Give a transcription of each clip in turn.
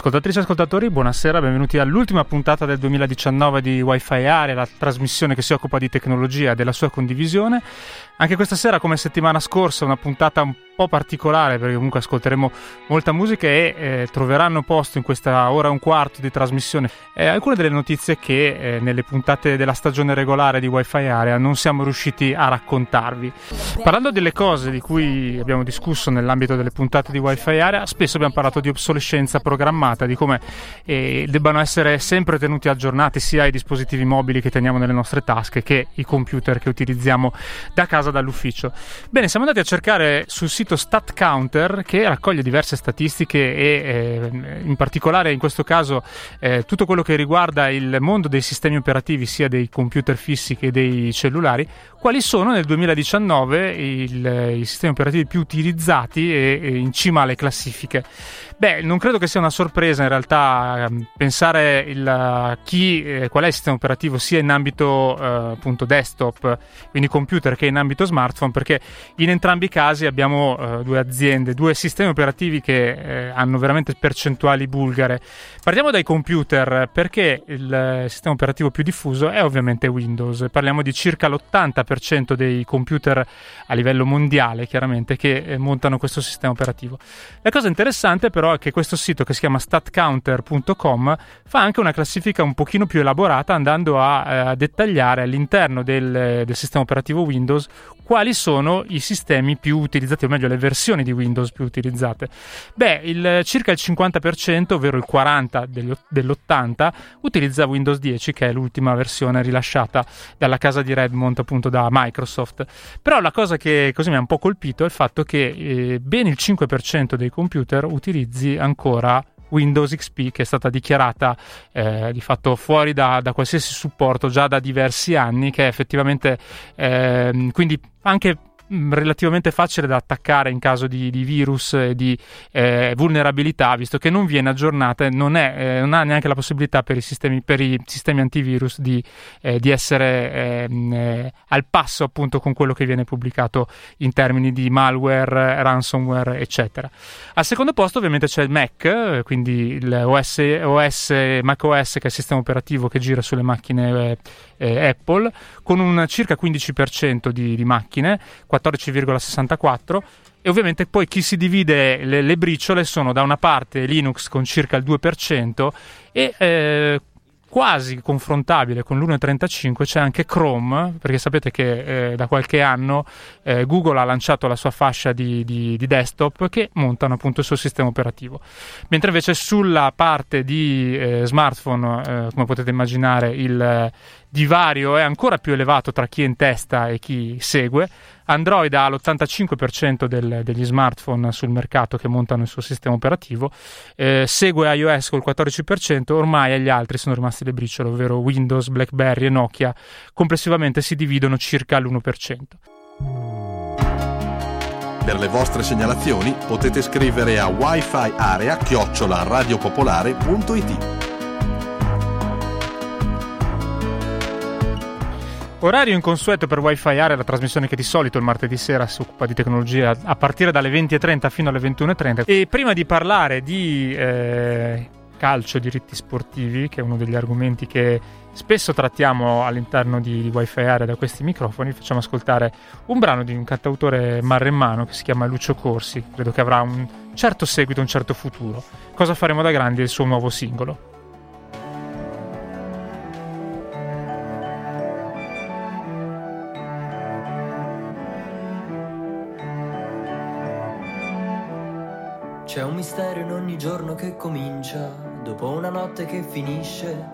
Ascoltatrici e ascoltatori, buonasera, benvenuti all'ultima puntata del 2019 di Wi-Fi Area, la trasmissione che si occupa di tecnologia e della sua condivisione. Anche questa sera, come settimana scorsa, una puntata un po' particolare perché comunque ascolteremo molta musica e eh, troveranno posto in questa ora e un quarto di trasmissione eh, alcune delle notizie che eh, nelle puntate della stagione regolare di Wi-Fi Area non siamo riusciti a raccontarvi. Parlando delle cose di cui abbiamo discusso nell'ambito delle puntate di Wi-Fi Area, spesso abbiamo parlato di obsolescenza programmata, di come eh, debbano essere sempre tenuti aggiornati sia i dispositivi mobili che teniamo nelle nostre tasche che i computer che utilizziamo da casa dall'ufficio. Bene, siamo andati a cercare sul sito StatCounter che raccoglie diverse statistiche e eh, in particolare in questo caso eh, tutto quello che riguarda il mondo dei sistemi operativi sia dei computer fissi che dei cellulari, quali sono nel 2019 il, i sistemi operativi più utilizzati e, e in cima alle classifiche. Beh, non credo che sia una sorpresa in realtà ehm, pensare il, chi, eh, qual è il sistema operativo sia in ambito eh, appunto desktop, quindi computer, che in ambito smartphone, perché in entrambi i casi abbiamo eh, due aziende, due sistemi operativi che eh, hanno veramente percentuali bulgare. Partiamo dai computer, perché il sistema operativo più diffuso è ovviamente Windows. Parliamo di circa l'80% dei computer a livello mondiale, chiaramente, che eh, montano questo sistema operativo. La cosa interessante però è che questo sito che si chiama statcounter.com fa anche una classifica un pochino più elaborata andando a, eh, a dettagliare all'interno del, del sistema operativo Windows quali sono i sistemi più utilizzati, o meglio le versioni di Windows più utilizzate. Beh, il, circa il 50%, ovvero il 40% degli, dell'80%, utilizza Windows 10, che è l'ultima versione rilasciata dalla casa di Redmond, appunto da Microsoft. Però la cosa che così mi ha un po' colpito è il fatto che eh, ben il 5% dei computer utilizzi ancora Windows XP che è stata dichiarata eh, di fatto fuori da, da, qualsiasi supporto già da diversi anni, che è effettivamente eh, quindi anche relativamente facile da attaccare in caso di, di virus e di eh, vulnerabilità, visto che non viene aggiornata e non, eh, non, ha neanche la possibilità per i sistemi, per i sistemi antivirus di, eh, di essere ehm, eh, al passo appunto con quello che viene pubblicato in termini di malware, ransomware, eccetera. Al secondo posto ovviamente c'è il Mac, quindi il OS, OS macOS che è il sistema operativo che gira sulle macchine eh, Apple, con un circa 15% di, di macchine, 14,64 e ovviamente poi chi si divide le, le, briciole sono da una parte Linux con circa il 2% e eh, quasi confrontabile con l'1.35 c'è anche Chrome, perché sapete che eh, da qualche anno eh, Google ha lanciato la sua fascia di, di, di, desktop che montano appunto il suo sistema operativo. Mentre invece sulla parte di eh, smartphone, eh, come potete immaginare, il divario è ancora più elevato tra chi è in testa e chi segue. Android ha l'85% del, degli smartphone sul mercato che montano il suo sistema operativo, eh, segue iOS col 14%, ormai agli altri sono rimasti le briciole, ovvero Windows, BlackBerry e Nokia, complessivamente si dividono circa l'1%. Per le vostre segnalazioni potete scrivere a wifi Orario inconsueto per Wi-Fi Area, la trasmissione che di solito il martedì sera si occupa di tecnologia a partire dalle 20.30 fino alle 21.30. E prima di parlare di eh, calcio, diritti sportivi, che è uno degli argomenti che spesso trattiamo all'interno di, di Wi-Fi Area da questi microfoni, facciamo ascoltare un brano di un cantautore marremmano che si chiama Lucio Corsi. Credo che avrà un certo seguito, un certo futuro. Cosa faremo da grandi è il suo nuovo singolo. Giorno che comincia, dopo una notte che finisce.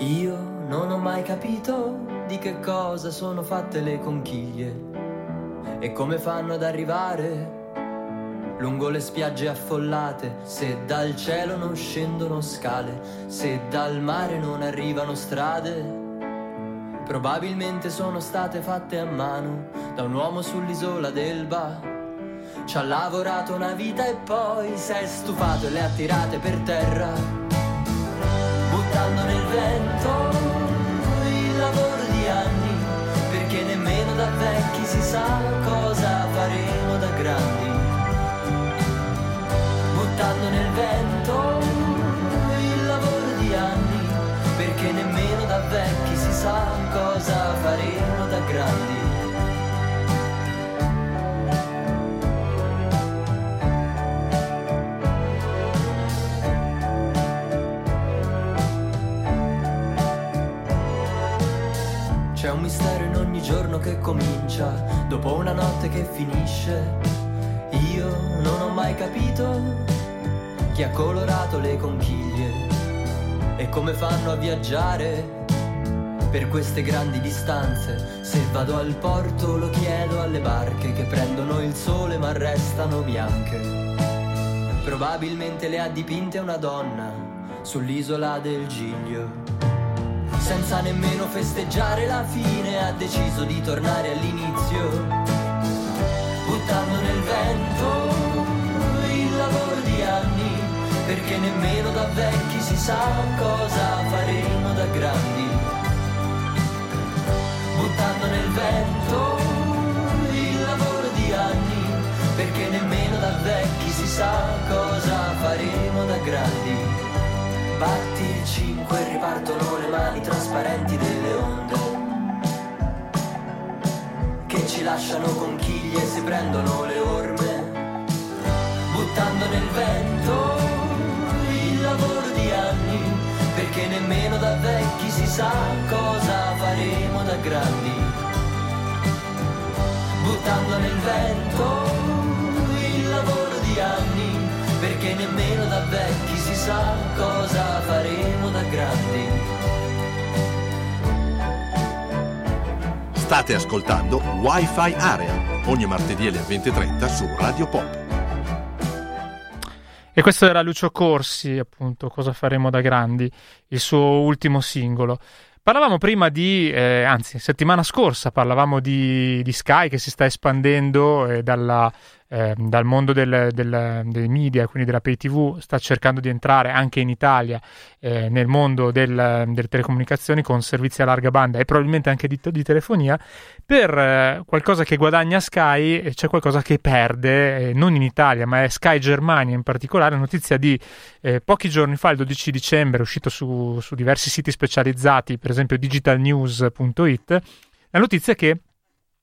Io non ho mai capito di che cosa sono fatte le conchiglie e come fanno ad arrivare lungo le spiagge affollate, se dal cielo non scendono scale, se dal mare non arrivano strade. Probabilmente sono state fatte a mano da un uomo sull'isola d'Elba. Ci ha lavorato una vita e poi si è stufato e le ha tirate per terra, buttando nel vento il lavoro di anni, perché nemmeno da vecchi si sa cosa faremo da grandi buttando nel vento il lavoro di anni, perché nemmeno da vecchi si sa cosa faremo da grandi. Ogni giorno che comincia, dopo una notte che finisce. Io non ho mai capito chi ha colorato le conchiglie e come fanno a viaggiare per queste grandi distanze. Se vado al porto lo chiedo alle barche che prendono il sole ma restano bianche. Probabilmente le ha dipinte una donna sull'isola del Giglio. Senza nemmeno festeggiare la fine ha deciso di tornare all'inizio, buttando nel vento perché nemmeno da vecchi si sa cosa faremo da grandi. Buttando nel vento il lavoro di anni, perché nemmeno da vecchi si sa cosa faremo da grandi. Batti il 5 e ripartono le mani trasparenti delle onde che ci lasciano conchiglie se prendono le orme buttando nel vento lavoro di anni, perché nemmeno da vecchi si sa cosa faremo da grandi. Buttando nel vento perché nemmeno da vecchi si sa cosa faremo da grandi. State ascoltando Wi-Fi Area, ogni martedì alle 20.30 su Radio Pop. E questo era Lucio Corsi, appunto, Cosa faremo da grandi, il suo ultimo singolo. Parlavamo prima di, eh, anzi, settimana scorsa parlavamo di, di, Sky che si sta espandendo eh, dalla, eh, dal mondo del, del, dei media, quindi della pay TV, sta cercando di entrare anche in Italia eh, nel mondo del, delle telecomunicazioni con servizi a larga banda e probabilmente anche di, di telefonia. Per eh, qualcosa che guadagna Sky eh, c'è qualcosa che perde, eh, non in Italia, ma è Sky Germania in particolare. Notizia di eh, pochi giorni fa, il 12 dicembre, uscito su, su diversi siti specializzati, per esempio digitalnews.it. La notizia è che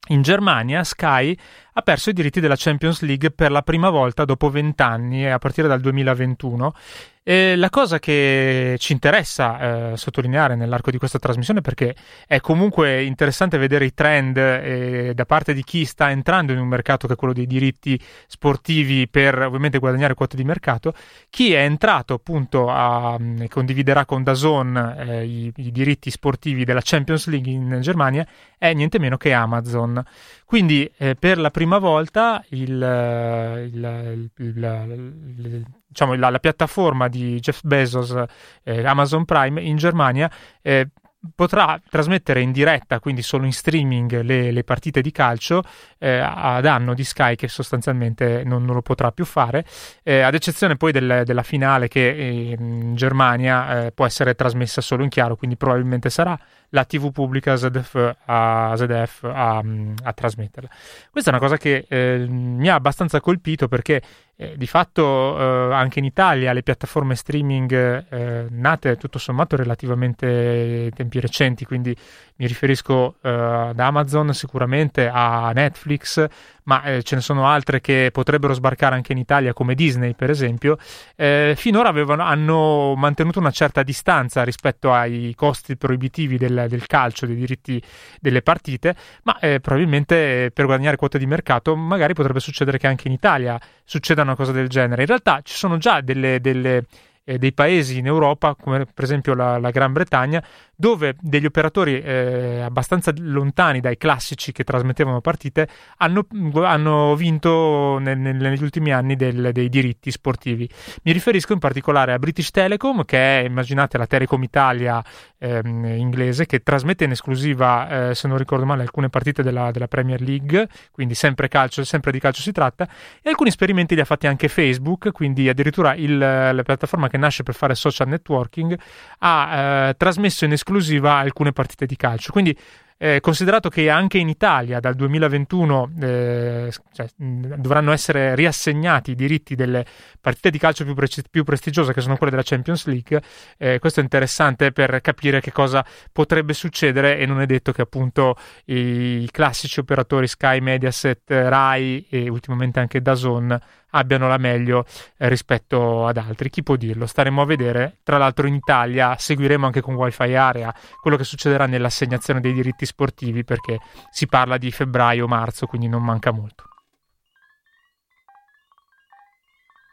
in Germania Sky ha perso i diritti della Champions League per la prima volta dopo vent'anni, a partire dal 2021 e la cosa che ci interessa eh, sottolineare nell'arco di questa trasmissione, perché è comunque interessante vedere i trend eh, da parte di chi sta entrando in un mercato che è quello dei diritti sportivi per ovviamente guadagnare quote di mercato, chi è entrato appunto a, e condividerà con Dazon eh, i, i diritti sportivi della Champions League in Germania è niente meno che Amazon. Quindi eh, per la prima volta il, eh, il, il, diciamo, la, la, piattaforma di Jeff Bezos, eh, Amazon Prime in Germania, eh, potrà trasmettere in diretta, quindi solo in streaming, le, le partite di calcio eh, a danno di Sky che sostanzialmente non, non lo potrà più fare, eh, ad eccezione poi del, della finale che eh, in Germania eh, può essere trasmessa solo in chiaro, quindi probabilmente sarà la TV pubblica ZDF a, ZDF a, a trasmetterla. Questa è una cosa che eh, mi ha abbastanza colpito perché eh, di fatto eh, anche in Italia le piattaforme streaming eh, nate tutto sommato relativamente in tempi recenti, quindi mi riferisco eh, ad Amazon sicuramente a Netflix, ma eh, ce ne sono altre che potrebbero sbarcare anche in Italia, come Disney per esempio, eh, finora avevano, hanno mantenuto una certa distanza rispetto ai costi proibitivi del, del calcio, dei diritti delle partite, ma eh, probabilmente per guadagnare quote di mercato magari potrebbe succedere che anche in Italia succeda una cosa del genere. In realtà ci sono già delle, delle eh, dei paesi in Europa, come per esempio la, la Gran Bretagna, dove degli operatori eh, abbastanza lontani dai classici che trasmettevano partite hanno, hanno vinto nel, nel, negli ultimi anni del, dei diritti sportivi. Mi riferisco in particolare a British Telecom, che è, immaginate, la Telecom Italia ehm, inglese, che trasmette in esclusiva, eh, se non ricordo male, alcune partite della, della, Premier League, quindi sempre, calcio, sempre di calcio si tratta, e alcuni esperimenti li ha fatti anche Facebook, quindi addirittura il, la piattaforma che nasce per fare social networking ha eh, trasmesso in esclusiva esclusiva alcune partite di calcio. Quindi eh, considerato che anche in Italia dal 2021 eh, cioè, dovranno essere riassegnati i diritti delle partite di calcio più, pre- più prestigiose che sono quelle della Champions League, eh, questo è interessante per capire che cosa potrebbe succedere e non è detto che appunto i, classici operatori Sky, Mediaset, Rai e ultimamente anche Dazon abbiano la meglio eh, rispetto ad altri. Chi può dirlo? Staremo a vedere. Tra l'altro in Italia seguiremo anche con Wi-Fi Area quello che succederà nell'assegnazione dei diritti sportivi perché si parla di febbraio-marzo, quindi non manca molto.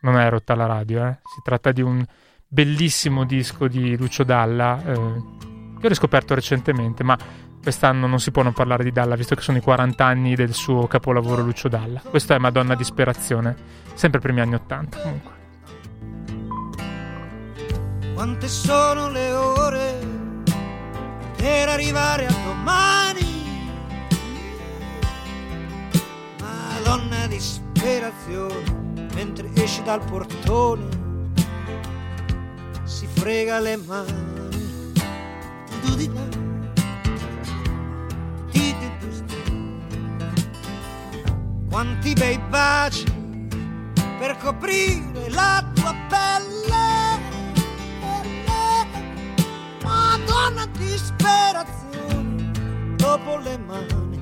Non è rotta la radio, eh? si tratta di un bellissimo disco di Lucio Dalla eh, che ho riscoperto recentemente, ma quest'anno non si può non parlare di Dalla visto che sono i 40 anni del suo capolavoro Lucio Dalla. Questo è Madonna Disperazione, sempre primi anni 80 comunque. Quante sono le ore per arrivare a domani? Madonna disperazione, mentre esci dal portone si frega le mani. Quanti bei baci per coprire la tua pelle. Madonna disperazione dopo le mani,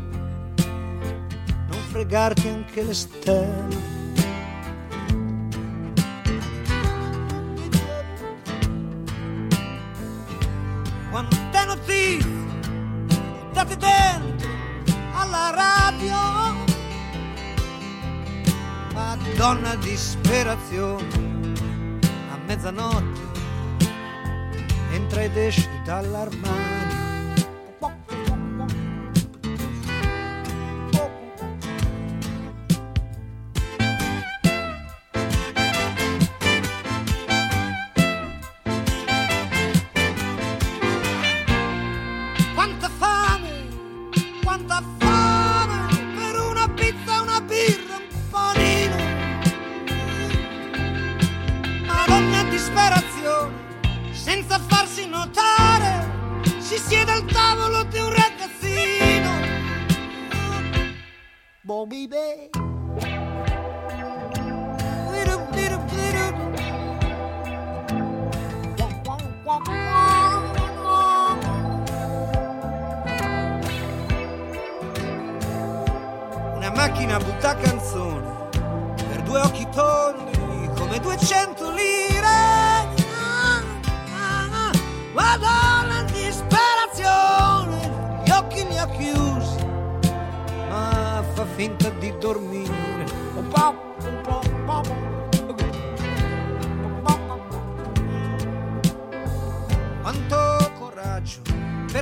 non fregarti anche le stelle. Madonna disperazione, a mezzanotte entra ed esce dall'armadio.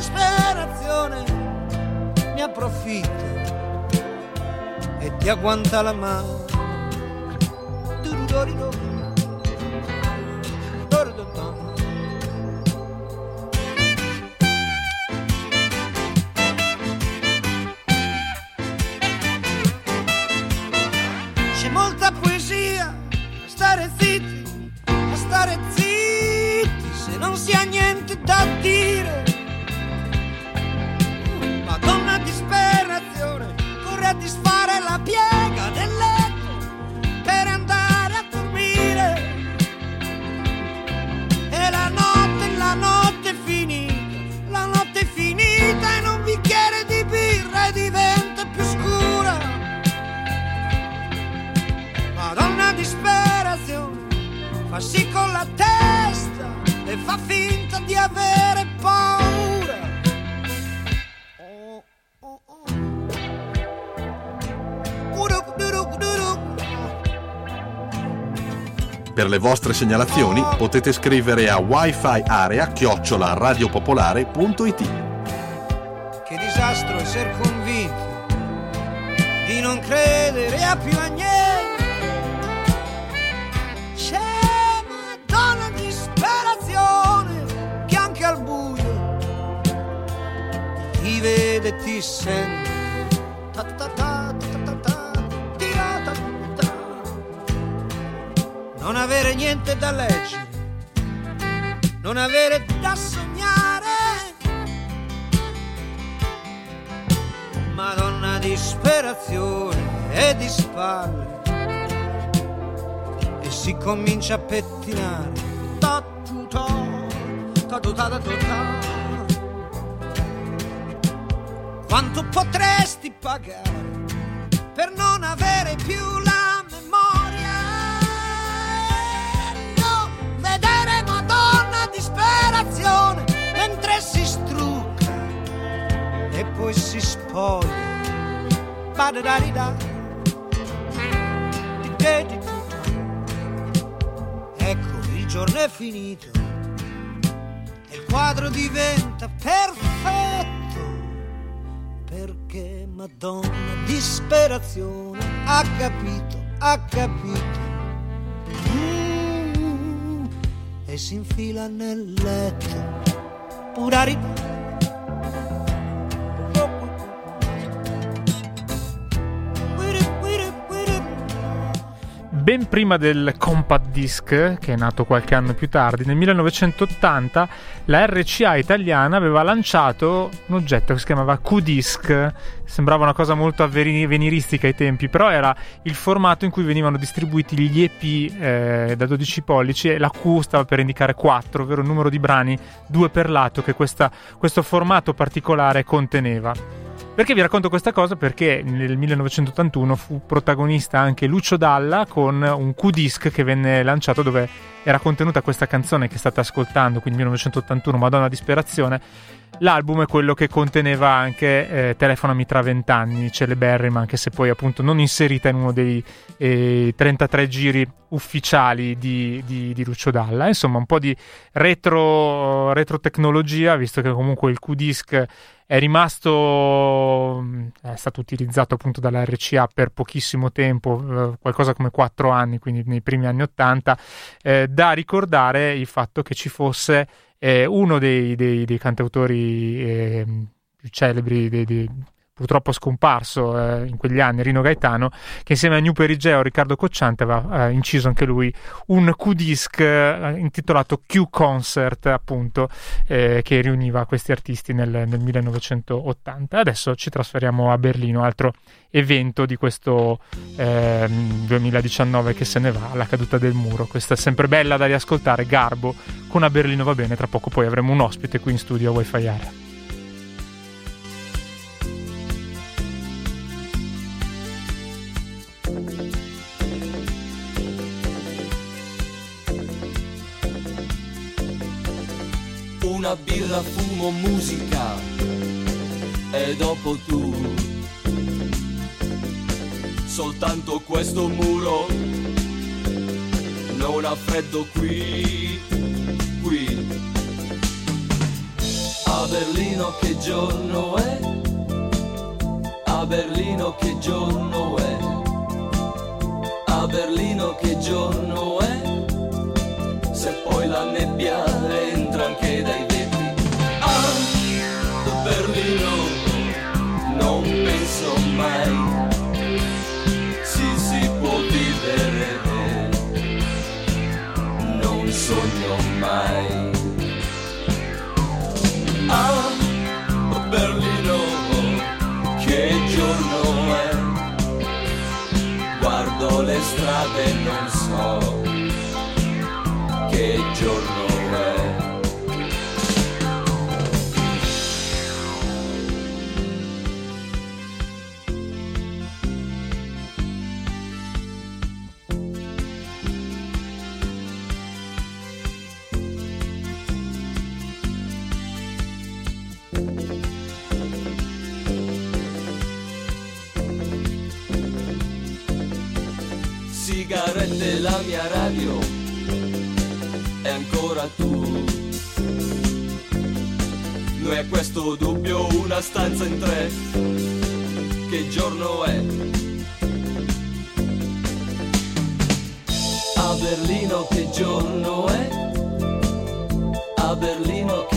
disperazione ne approfitta e ti agguanta la mano. fa con la testa e fa finta di avere paura. Per le vostre segnalazioni potete scrivere a wifi radiopopolare.it. Che disastro essere convinto di non credere a più a niente vede e ti sente. Ta ta ta ta ta ta, ta ta. Non avere niente da leggere, non avere da sognare. Madonna disperazione e di spalle e si comincia a pettinare Ta tu ta, ta ta ta tu ta. Quanto potresti pagare per non avere più la memoria non vedere Madonna disperazione mentre si strucca e poi si spoglia. Ba-da-da-di-da. Ecco, il giorno è finito e il quadro diventa perfetto Madonna disperazione ha capito, ha capito. Mm, e si infila nel letto. Purari. Ben prima del compact disc, che è nato qualche anno più tardi, nel 1980 la RCA italiana aveva lanciato un oggetto che si chiamava Q-Disc. Sembrava una cosa molto avveniristica ai tempi, però era il formato in cui venivano distribuiti gli EP eh, da 12 pollici e la Q stava per indicare 4, ovvero il numero di brani, due per lato, che questa, questo formato particolare conteneva. Perché vi racconto questa cosa? Perché nel 1981 fu protagonista anche Lucio Dalla con un Q-Disc che venne lanciato dove era contenuta questa canzone che state ascoltando, quindi 1981, Madonna Disperazione. L'album è quello che conteneva anche eh, Telefonami tra vent'anni, celeberrima, anche se poi appunto non inserita in uno dei eh, 33 giri ufficiali di, di, di, Lucio Dalla. Insomma, un po' di retro, retro tecnologia, visto che comunque il Q-Disc è rimasto è stato utilizzato appunto dalla RCA per pochissimo tempo, eh, qualcosa come 4 anni, quindi nei primi anni 80, eh, da ricordare il fatto che ci fosse eh, uno dei, dei, dei cantautori eh, più celebri dei, purtroppo scomparso eh, in quegli anni, Rino Gaetano, che insieme a New Perigeo, Riccardo Cocciante, aveva eh, inciso anche lui un Q-disc eh, intitolato Q Concert, appunto, eh, che riuniva questi artisti nel, nel 1980. Adesso ci trasferiamo a Berlino, altro evento di questo 2019 ehm, che se ne va, la caduta del muro. Questa è sempre bella da riascoltare, Garbo, con a Berlino va bene, tra poco poi avremo un ospite qui in studio a Wi-Fi Area. Una birra, fumo, musica e dopo tu. Soltanto questo muro non ha freddo qui, qui. A Berlino che giorno è? A Berlino che giorno è? A Berlino che giorno è? Se poi la nebbia strade e non so che giorno è la mia radio e ancora tu. Noi a questo dubbio una stanza in tre, che giorno è? A Berlino che giorno è? A Berlino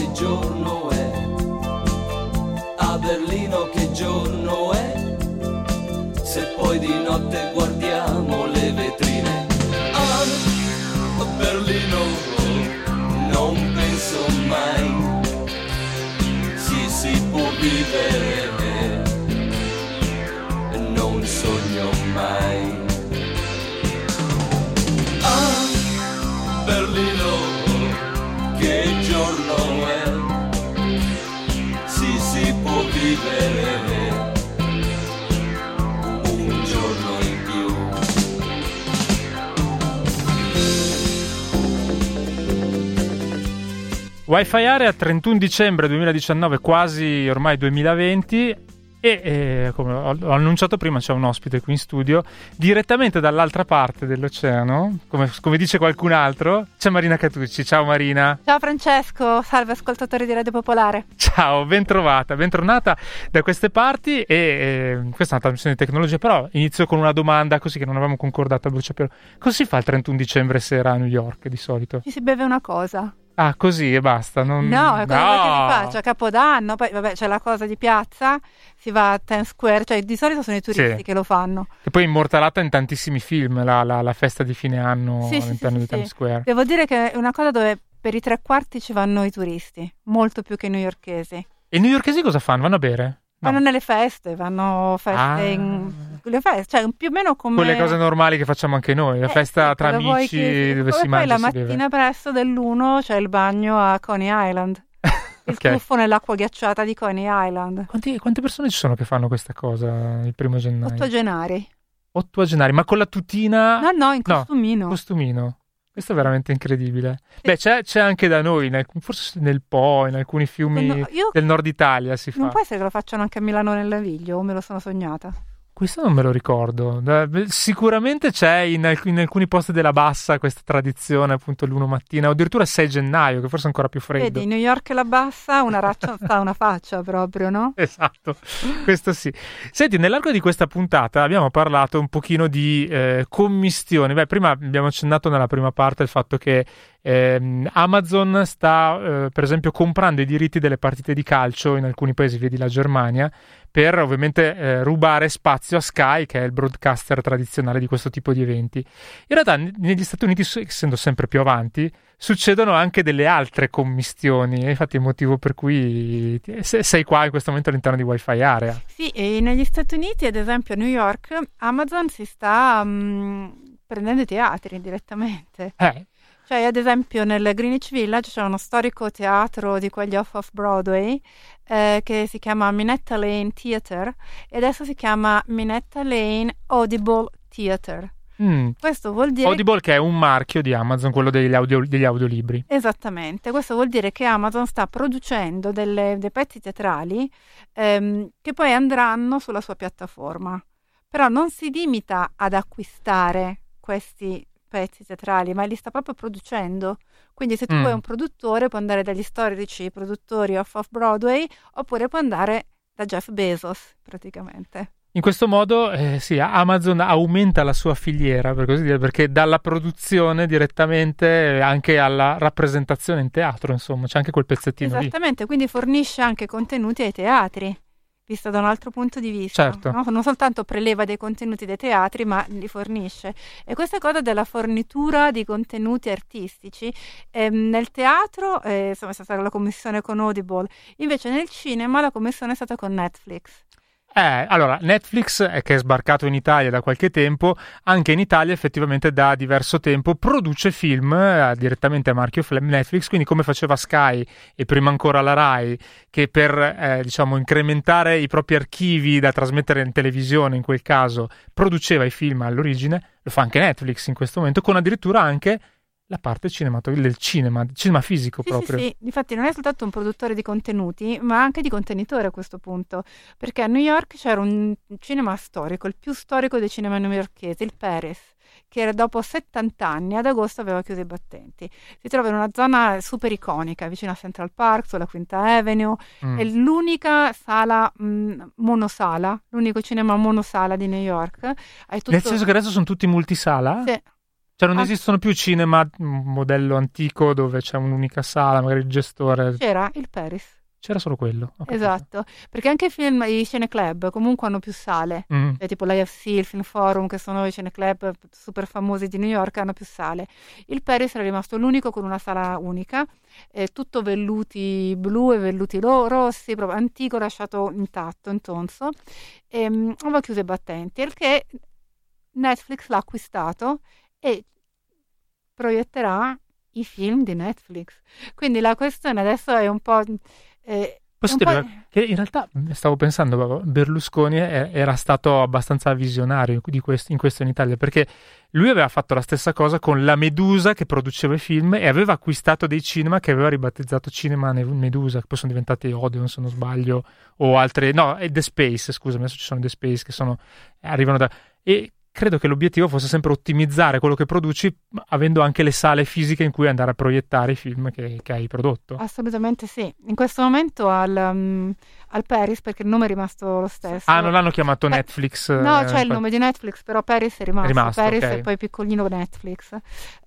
può Wi-Fi Area 31 dicembre 2019, quasi ormai 2020. E eh, come ho, annunciato prima, c'è un ospite qui in studio, direttamente dall'altra parte dell'oceano, come, come dice qualcun altro, c'è Marina Catucci. Ciao Marina. Ciao Francesco, salve ascoltatori di Radio Popolare. Ciao, bentrovata, bentornata da queste parti. E eh, questa è una trasmissione di tecnologia, però inizio con una domanda così che non avevamo concordato a bruciapelo. Cosa si fa il 31 dicembre sera a New York di solito? Ci si beve una cosa. Ah, così e basta. Non... No, è cosa No! che si faccia a Capodanno, poi vabbè c'è la cosa di piazza, si va a Times Square, cioè di solito sono i turisti Sì. che lo fanno. Che poi è immortalata in tantissimi film, la, la- la festa di fine anno Sì, all'interno sì, di. Times Square. Devo dire che è una cosa dove per i tre quarti ci vanno i turisti, molto più che i newyorkesi. E i newyorkesi cosa fanno? Vanno a bere? No. Vanno nelle feste, vanno feste Ah. in... le feste, cioè più o meno come... Quelle cose normali che facciamo anche noi, la Eh, festa sì, tra amici che- dove Poi si mangia Poi e la si beve. mattina presto dell'uno c'è il bagno a Coney Island, il Ok. tuffo nell'acqua ghiacciata di Coney Island. Quanti- quante persone ci sono che fanno questa cosa il primo gennaio? Ottogenari. Ottogenari, ma con la tutina No, no, in No, costumino. Questo è veramente incredibile. Beh, c'è, c'è anche da noi, alc- forse nel Po, in alcuni fiumi No, del nord Italia si fa. Non può essere che lo facciano anche a Milano nel Naviglio, o me lo sono sognata. Questo non me lo ricordo. Sicuramente c'è in, alc- in alcuni posti della bassa questa tradizione, appunto, l'1 mattina, o addirittura il 6 gennaio, che forse è ancora più freddo. Vedi, New York e la bassa, una raccia sta una faccia proprio, no? Esatto, questo sì. Senti, nell'arco di questa puntata abbiamo parlato un pochino di eh, commistioni. Beh, prima abbiamo accennato nella prima parte il fatto che ehm, Amazon sta, eh, per esempio, comprando i diritti delle partite di calcio in alcuni paesi, vedi la Germania, per ovviamente eh, rubare spazio a Sky, che è il broadcaster tradizionale di questo tipo di eventi. In realtà, n- negli Stati Uniti, essendo sempre più avanti, succedono anche delle altre commistioni. E infatti, è il motivo per cui se- sei qua in questo momento all'interno di Wi-Fi Area. Sì, e negli Stati Uniti, ad esempio a New York, Amazon si sta mm, prendendo i teatri direttamente. Eh, Cioè, ad esempio, nel Greenwich Village c'è uno storico teatro di quegli off of Broadway eh, che si chiama Minetta Lane Theatre e adesso si chiama Minetta Lane Audible Theatre. mm. Questo vuol dire Audible, che è un marchio di Amazon, quello degli, audio- degli audiolibri. Esattamente, questo vuol dire che Amazon sta producendo delle- dei pezzi teatrali ehm, che poi andranno sulla sua piattaforma. Però non si limita ad acquistare questi pezzi teatrali, ma li sta proprio producendo. Quindi se tu Mm. vuoi un produttore, puoi andare dagli storici produttori off of Broadway, oppure puoi andare da Jeff Bezos, praticamente. In questo modo, eh, sì, Amazon aumenta la sua filiera, per così dire, perché dalla produzione direttamente anche alla rappresentazione in teatro, insomma, c'è anche quel pezzettino lì. Esattamente, quindi fornisce anche contenuti ai teatri, visto da un altro punto di vista. Certo. no? Non soltanto preleva dei contenuti dai teatri, ma li fornisce. E questa cosa della fornitura di contenuti artistici ehm, nel teatro eh, insomma, è stata la commissione con Audible, invece nel cinema la commissione è stata con Netflix. Eh, allora, Netflix, eh, che è sbarcato in Italia da qualche tempo, anche in Italia effettivamente da diverso tempo produce film eh, direttamente a marchio Netflix, quindi come faceva Sky e prima ancora la Rai, che per eh, diciamo incrementare i propri archivi da trasmettere in televisione, in quel caso, produceva i film all'origine, lo fa anche Netflix in questo momento, con addirittura anche la parte cinematografica del cinema, cinema fisico Sì, proprio. Sì, sì, infatti non è soltanto un produttore di contenuti, ma anche di contenitore a questo punto, perché a New York c'era un cinema storico, il più storico dei cinema newyorkesi, il Paris, che dopo 70 anni, ad agosto aveva chiuso i battenti. Si trova in una zona super iconica, vicino a Central Park, sulla Quinta Avenue, Mm. è l'unica sala mh, monosala, l'unico cinema monosala di New York. Tutto... Nel senso che adesso sono tutti multisala? Sì. Cioè non Ah. esistono più cinema modello antico dove c'è un'unica sala, magari il gestore. C'era il Paris, C'era solo quello. esatto, perché anche i film, i cineclub comunque hanno più sale. Mm. Cioè, tipo l'IFC, il Film Forum, che sono i cineclub super famosi di New York, hanno più sale. Il Paris era rimasto l'unico con una sala unica, eh, tutto velluti blu e velluti ro- rossi, proprio antico, lasciato intatto, intonso, e mm, aveva chiuso i battenti, il che Netflix l'ha acquistato e proietterà i film di Netflix. Quindi la questione adesso è un po'... eh, Posso po'- dire che in realtà mm, stavo pensando, Berlusconi è- era stato abbastanza visionario di questo, in questo in Italia, perché lui aveva fatto la stessa cosa con la Medusa che produceva i film e aveva acquistato dei cinema che aveva ribattezzato Cinema Ne- Medusa, che poi sono diventati Odeon se non sbaglio, o altre, no, è The Space, scusami, adesso ci sono The Space che sono, arrivano da... E credo che l'obiettivo fosse sempre ottimizzare quello che produci, avendo anche le sale fisiche in cui andare a proiettare i film che, che hai prodotto. Assolutamente sì. In questo momento al, mm, al Paris, perché il nome è rimasto lo stesso. Ah, non l'hanno chiamato Eh, Netflix? No, eh, c'è il nome di Netflix, però Paris è rimasto. È rimasto, Paris ok. è poi piccolino Netflix.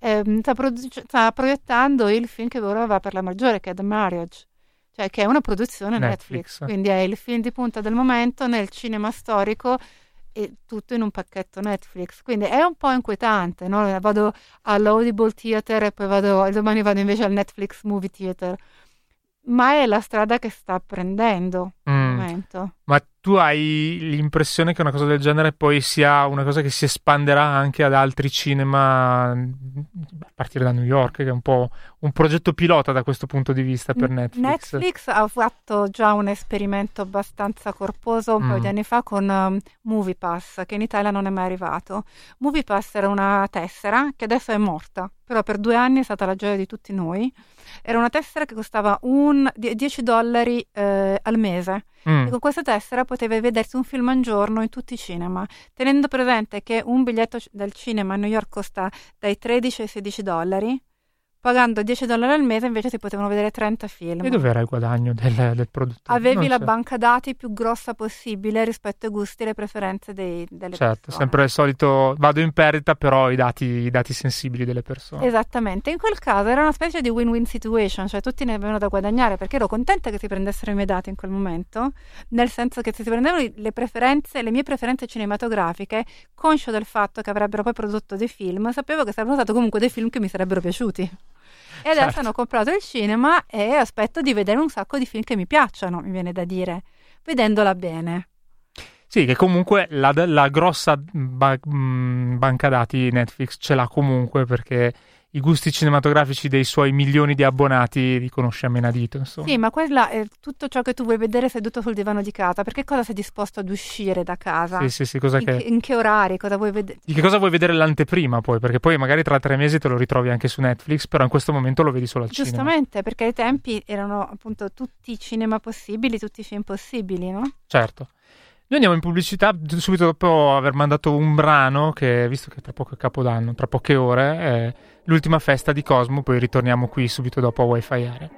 Ehm, sta, produ- sta proiettando il film che ora va per la maggiore, che è The Marriage. Cioè, che è una produzione Netflix. Netflix. Quindi è il film di punta del momento nel cinema storico e tutto in un pacchetto Netflix. Quindi è un po' inquietante, no? Vado all'Audible Theater e poi vado, domani vado invece al Netflix Movie Theater. Ma è la strada che sta prendendo Mm. momento. Ma tu hai l'impressione che una cosa del genere poi sia una cosa che si espanderà anche ad altri cinema, a partire da New York, che è un po' un progetto pilota da questo punto di vista per Netflix. Netflix ha fatto già un esperimento abbastanza corposo un paio Mm. di anni fa con um, MoviePass, che in Italia non è mai arrivato. MoviePass era una tessera che adesso è morta, però per due anni è stata la gioia di tutti noi. Era una tessera che costava un, die- 10 dollari eh, al mese Mm. e con questa tessera potevi vedersi un film al giorno in tutti i cinema, tenendo presente che un biglietto del cinema a New York costa dai 13 ai 16 dollari. Pagando 10 dollari al mese invece si potevano vedere 30 film. E dov'era il guadagno del, del produttore? Avevi Non la c'è. banca dati più grossa possibile rispetto ai gusti e alle preferenze dei, delle Certo, persone. sempre il solito, vado in perdita, però i dati, i dati sensibili delle persone. Esattamente, in quel caso era una specie di win-win situation, cioè tutti ne avevano da guadagnare perché ero contenta che si prendessero i miei dati in quel momento, nel senso che se si prendevano le preferenze, le mie preferenze cinematografiche, conscio del fatto che avrebbero poi prodotto dei film, sapevo che sarebbero stati comunque dei film che mi sarebbero piaciuti. E adesso Certo. hanno comprato il cinema e aspetto di vedere un sacco di film che mi piacciono, mi viene da dire, vedendola bene. Sì, che comunque la, la grossa ba- mh, banca dati Netflix ce l'ha comunque perché i gusti cinematografici dei suoi milioni di abbonati li conosce a menadito, insomma. Sì, ma quella è tutto ciò che tu vuoi vedere seduto sul divano di casa. Perché cosa sei disposto ad uscire da casa? Sì, sì, sì, cosa in, che... in che orari? Cosa vuoi vedere? Di che cosa vuoi vedere l'anteprima poi? Perché poi magari tra tre mesi te lo ritrovi anche su Netflix, però in questo momento lo vedi solo al cinema. Giustamente, perché ai tempi erano appunto tutti i cinema possibili, tutti i film possibili, no? Certo. Noi andiamo in pubblicità subito dopo aver mandato un brano che, visto che tra poco è Capodanno, tra poche ore, è l'ultima festa di Cosmo, poi ritorniamo qui subito dopo a Wi-Fi Area.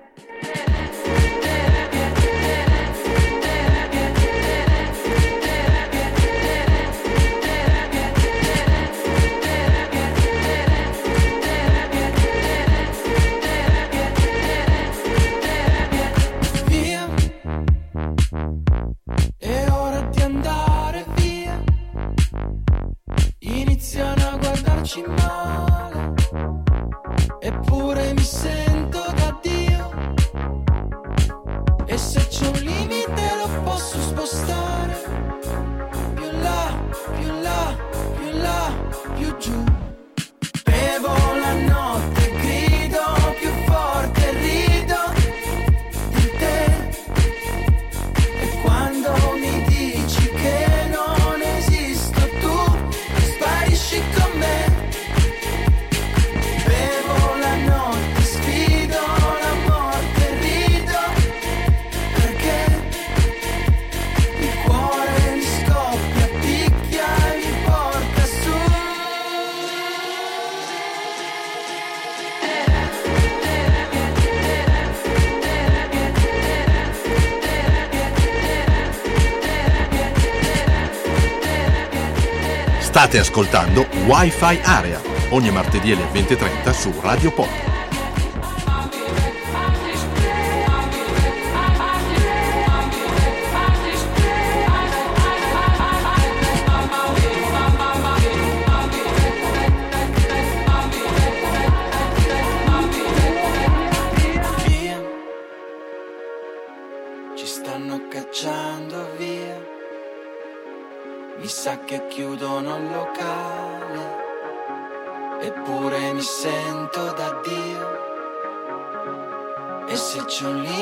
Ascoltando Wi-Fi Area, ogni martedì alle 20.30 su Radio Pop.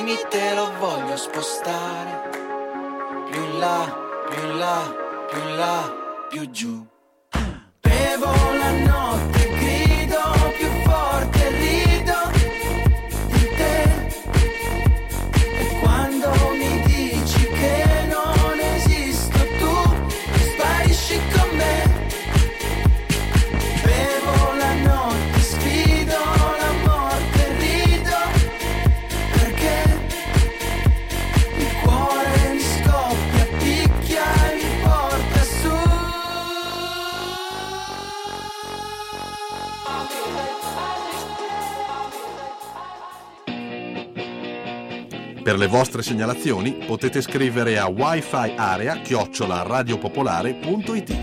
Limite lo voglio spostare. Più in là, più in là, più in là, più giù. Bevo la notte, Per le vostre segnalazioni potete scrivere a wifi area chiocciola radiopopolare.it.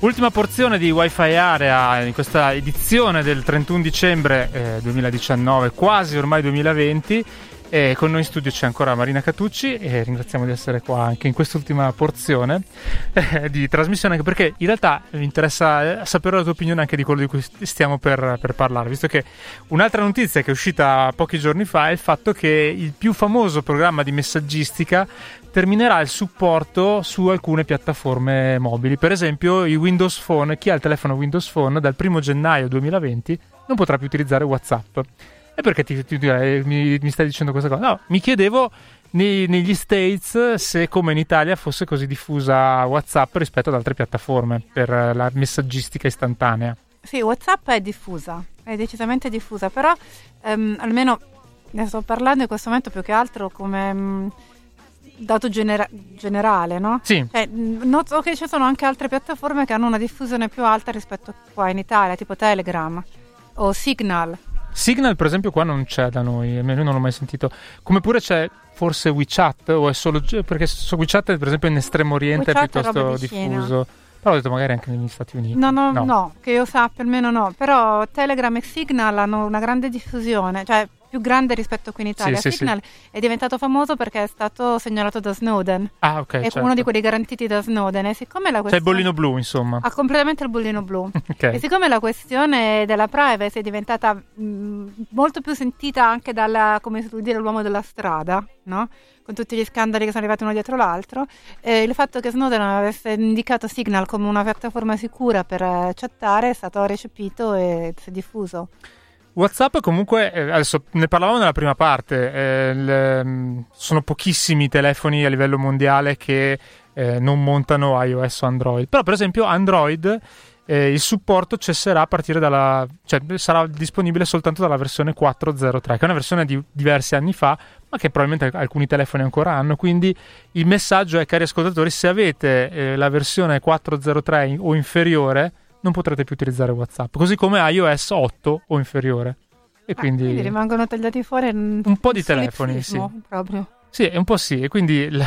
Ultima porzione di Wi-Fi Area in questa edizione del 31 dicembre eh, 2019, quasi ormai 2020. E con noi in studio c'è ancora Marina Catucci e ringraziamo di essere qua anche in quest'ultima porzione eh, di trasmissione, anche perché in realtà mi interessa eh, sapere la tua opinione anche di quello di cui stiamo per, per parlare, visto che un'altra notizia che è uscita pochi giorni fa è il fatto che il più famoso programma di messaggistica terminerà il supporto su alcune piattaforme mobili. Per esempio, i Windows Phone, chi ha il telefono Windows Phone dal 1 gennaio 2020 non potrà più utilizzare WhatsApp. E perché ti, ti- eh, mi, mi stai dicendo questa cosa? No, mi chiedevo nei- negli States se come in Italia fosse così diffusa WhatsApp rispetto ad altre piattaforme per eh, la messaggistica istantanea. Sì, WhatsApp è diffusa, è decisamente diffusa, però ehm, almeno ne sto parlando in questo momento più che altro come mm, dato genera- generale, no? Sì, Cioè, mh, noto che ci sono anche altre piattaforme che hanno una diffusione più alta rispetto a qua in Italia, tipo Telegram o Signal. Signal per esempio qua non c'è da noi, almeno non l'ho mai sentito. Come pure c'è forse WeChat o è solo... perché su WeChat per esempio in Estremo Oriente è WeChat è piuttosto vicina. diffuso. Però ho detto magari anche negli Stati Uniti. No, no, no, che io sappia almeno no, però Telegram e Signal hanno una grande diffusione, cioè più grande rispetto qui in Italia. Sì, sì, Signal è diventato famoso perché è stato segnalato da Snowden, Ah, ok. è certo. uno di quelli garantiti da Snowden e siccome la C'è il questione... bollino blu, insomma. Ha completamente il bollino blu. Ok. E siccome la questione della privacy è diventata mh, molto più sentita anche dalla, come si può dire, l'uomo della strada, no? Con tutti gli scandali che sono arrivati uno dietro l'altro, eh, il fatto che Snowden avesse indicato Signal come una piattaforma sicura per eh, chattare è stato recepito e si è diffuso. WhatsApp comunque, eh, adesso ne parlavamo nella prima parte, eh, le- mh, sono pochissimi i telefoni a livello mondiale che eh, non montano iOS o Android, però per esempio Android eh, il supporto cesserà a partire dalla, cioè sarà disponibile soltanto dalla versione 4.03, che è una versione di diversi anni fa, ma che probabilmente alcuni telefoni ancora hanno, quindi il messaggio è cari ascoltatori, se avete eh, la versione 4.03 o inferiore, non potrete più utilizzare WhatsApp, così come iOS 8 o inferiore. E Ah, quindi, quindi rimangono tagliati fuori un, po' di telefoni, solipsismo, proprio. sì, è un po' sì. E quindi il-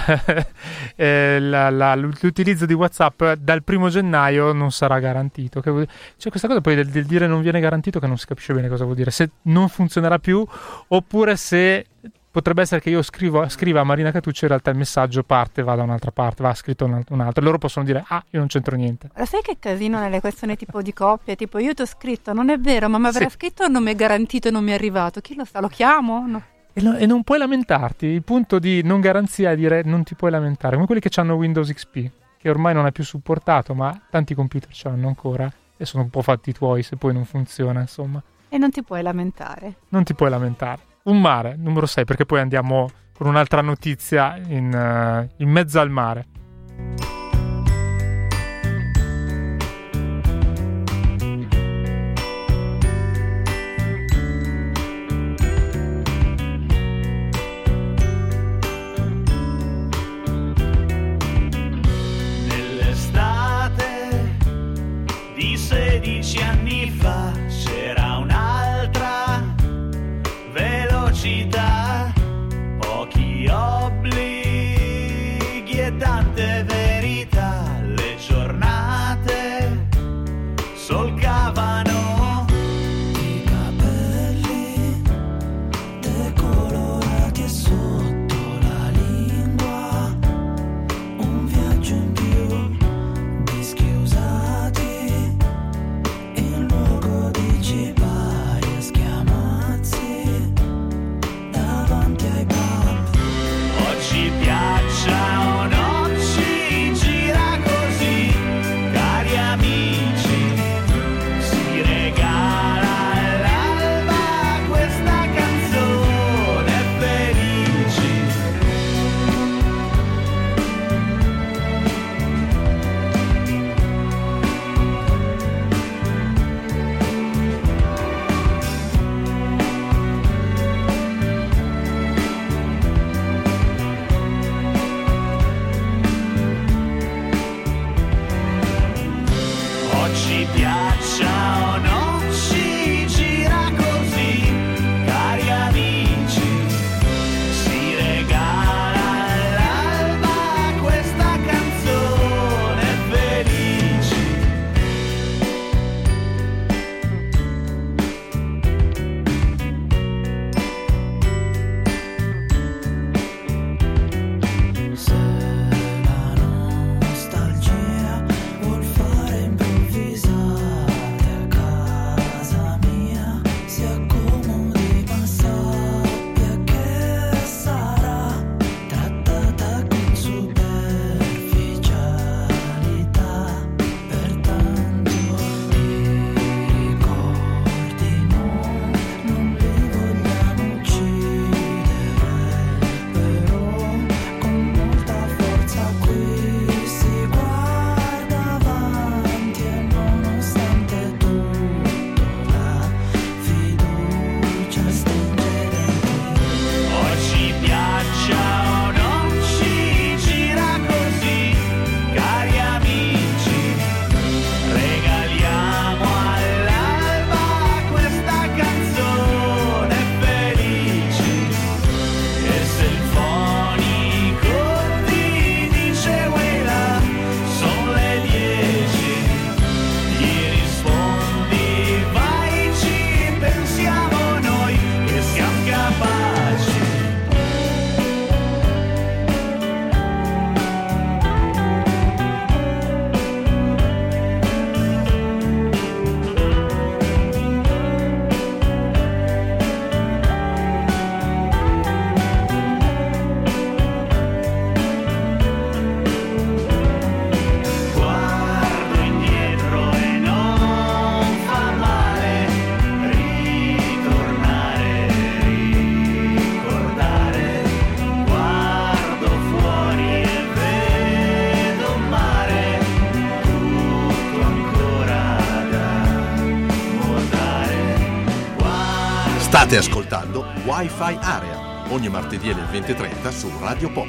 eh, la- la- l'utilizzo di WhatsApp dal primo gennaio non sarà garantito. Che C'è questa cosa poi del, del dire non viene garantito che non si capisce bene cosa vuol dire. Se non funzionerà più, oppure se potrebbe essere che io scrivo, scriva a Marina Catucci in realtà il messaggio parte, va da un'altra parte, va scritto un alt- un altro. Loro possono dire, ah, io non c'entro niente. Lo sai che casino nelle questioni tipo di coppie? Tipo, io ti ho scritto, non è vero, ma mi avrà Sì. scritto non mi è garantito e non mi è arrivato. Chi lo sa? Lo chiamo? No. E, no- e non puoi lamentarti. Il punto di non garanzia è dire non ti puoi lamentare. Come quelli che hanno Windows XP, che ormai non è più supportato, ma tanti computer ce l'hanno ancora. E sono un po' fatti tuoi se poi non funziona, insomma. E non ti puoi lamentare. Non ti puoi lamentare. Un mare, numero 6, perché poi andiamo con un'altra notizia in, eh, in mezzo al mare. Wi-Fi Area ogni martedì alle 20.30 su Radio Pop.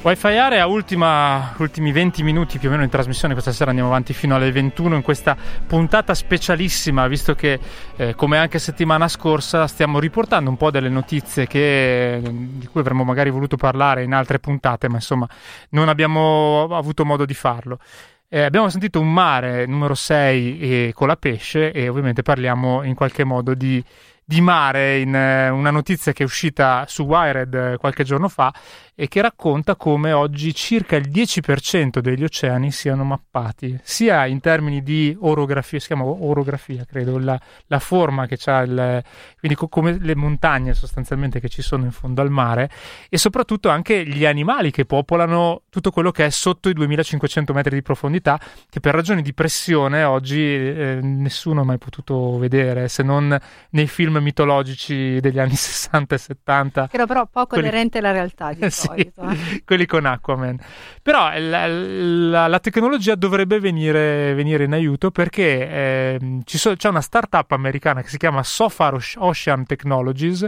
Wi-Fi Area, ultima, ultimi 20 minuti più o meno in trasmissione, questa sera andiamo avanti fino alle 21 in questa puntata specialissima, visto che eh, come anche settimana scorsa stiamo riportando un po' delle notizie che, di cui avremmo magari voluto parlare in altre puntate, ma insomma non abbiamo avuto modo di farlo. Eh, abbiamo sentito un mare numero 6 e con la pesce e ovviamente parliamo in qualche modo di, di mare in eh, una notizia che è uscita su Wired eh, qualche giorno fa e che racconta come oggi circa il 10% degli oceani siano mappati, sia in termini di orografia, si chiama orografia credo, la, la forma che ha, quindi co- come le montagne sostanzialmente che ci sono in fondo al mare e soprattutto anche gli animali che popolano tutto quello che è sotto i 2500 metri di profondità, che per ragioni di pressione oggi eh, nessuno ha mai potuto vedere, se non nei film mitologici degli anni 60 e 70. Che era però poco Quelli- aderente alla realtà di Sì, solito. eh. quelli con Aquaman. Però la, la- la tecnologia dovrebbe venire, venire in aiuto perché ci so- c'è una startup americana che si chiama Sofar Oce- Ocean Technologies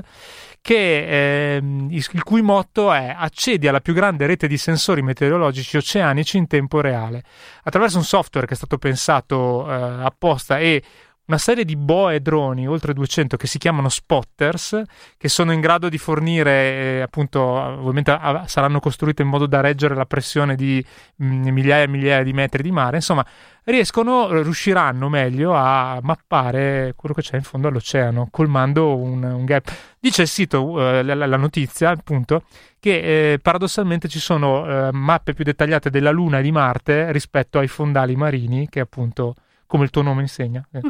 che, il il cui motto è accedi alla più grande rete di sensori meteorologici oceanici in tempo reale attraverso un software che è stato pensato eh, apposta e una serie di boe droni, oltre 200, che si chiamano spotters, che sono in grado di fornire, eh, appunto, ovviamente ah, saranno costruite in modo da reggere la pressione di mm, migliaia e migliaia di metri di mare, insomma, riescono, riusciranno meglio a mappare quello che c'è in fondo all'oceano, colmando un, un gap. Dice il sito, eh, la, la notizia, appunto, che eh, paradossalmente ci sono eh, mappe più dettagliate della Luna e di Marte rispetto ai fondali marini, che appunto, come il tuo nome insegna. Beh,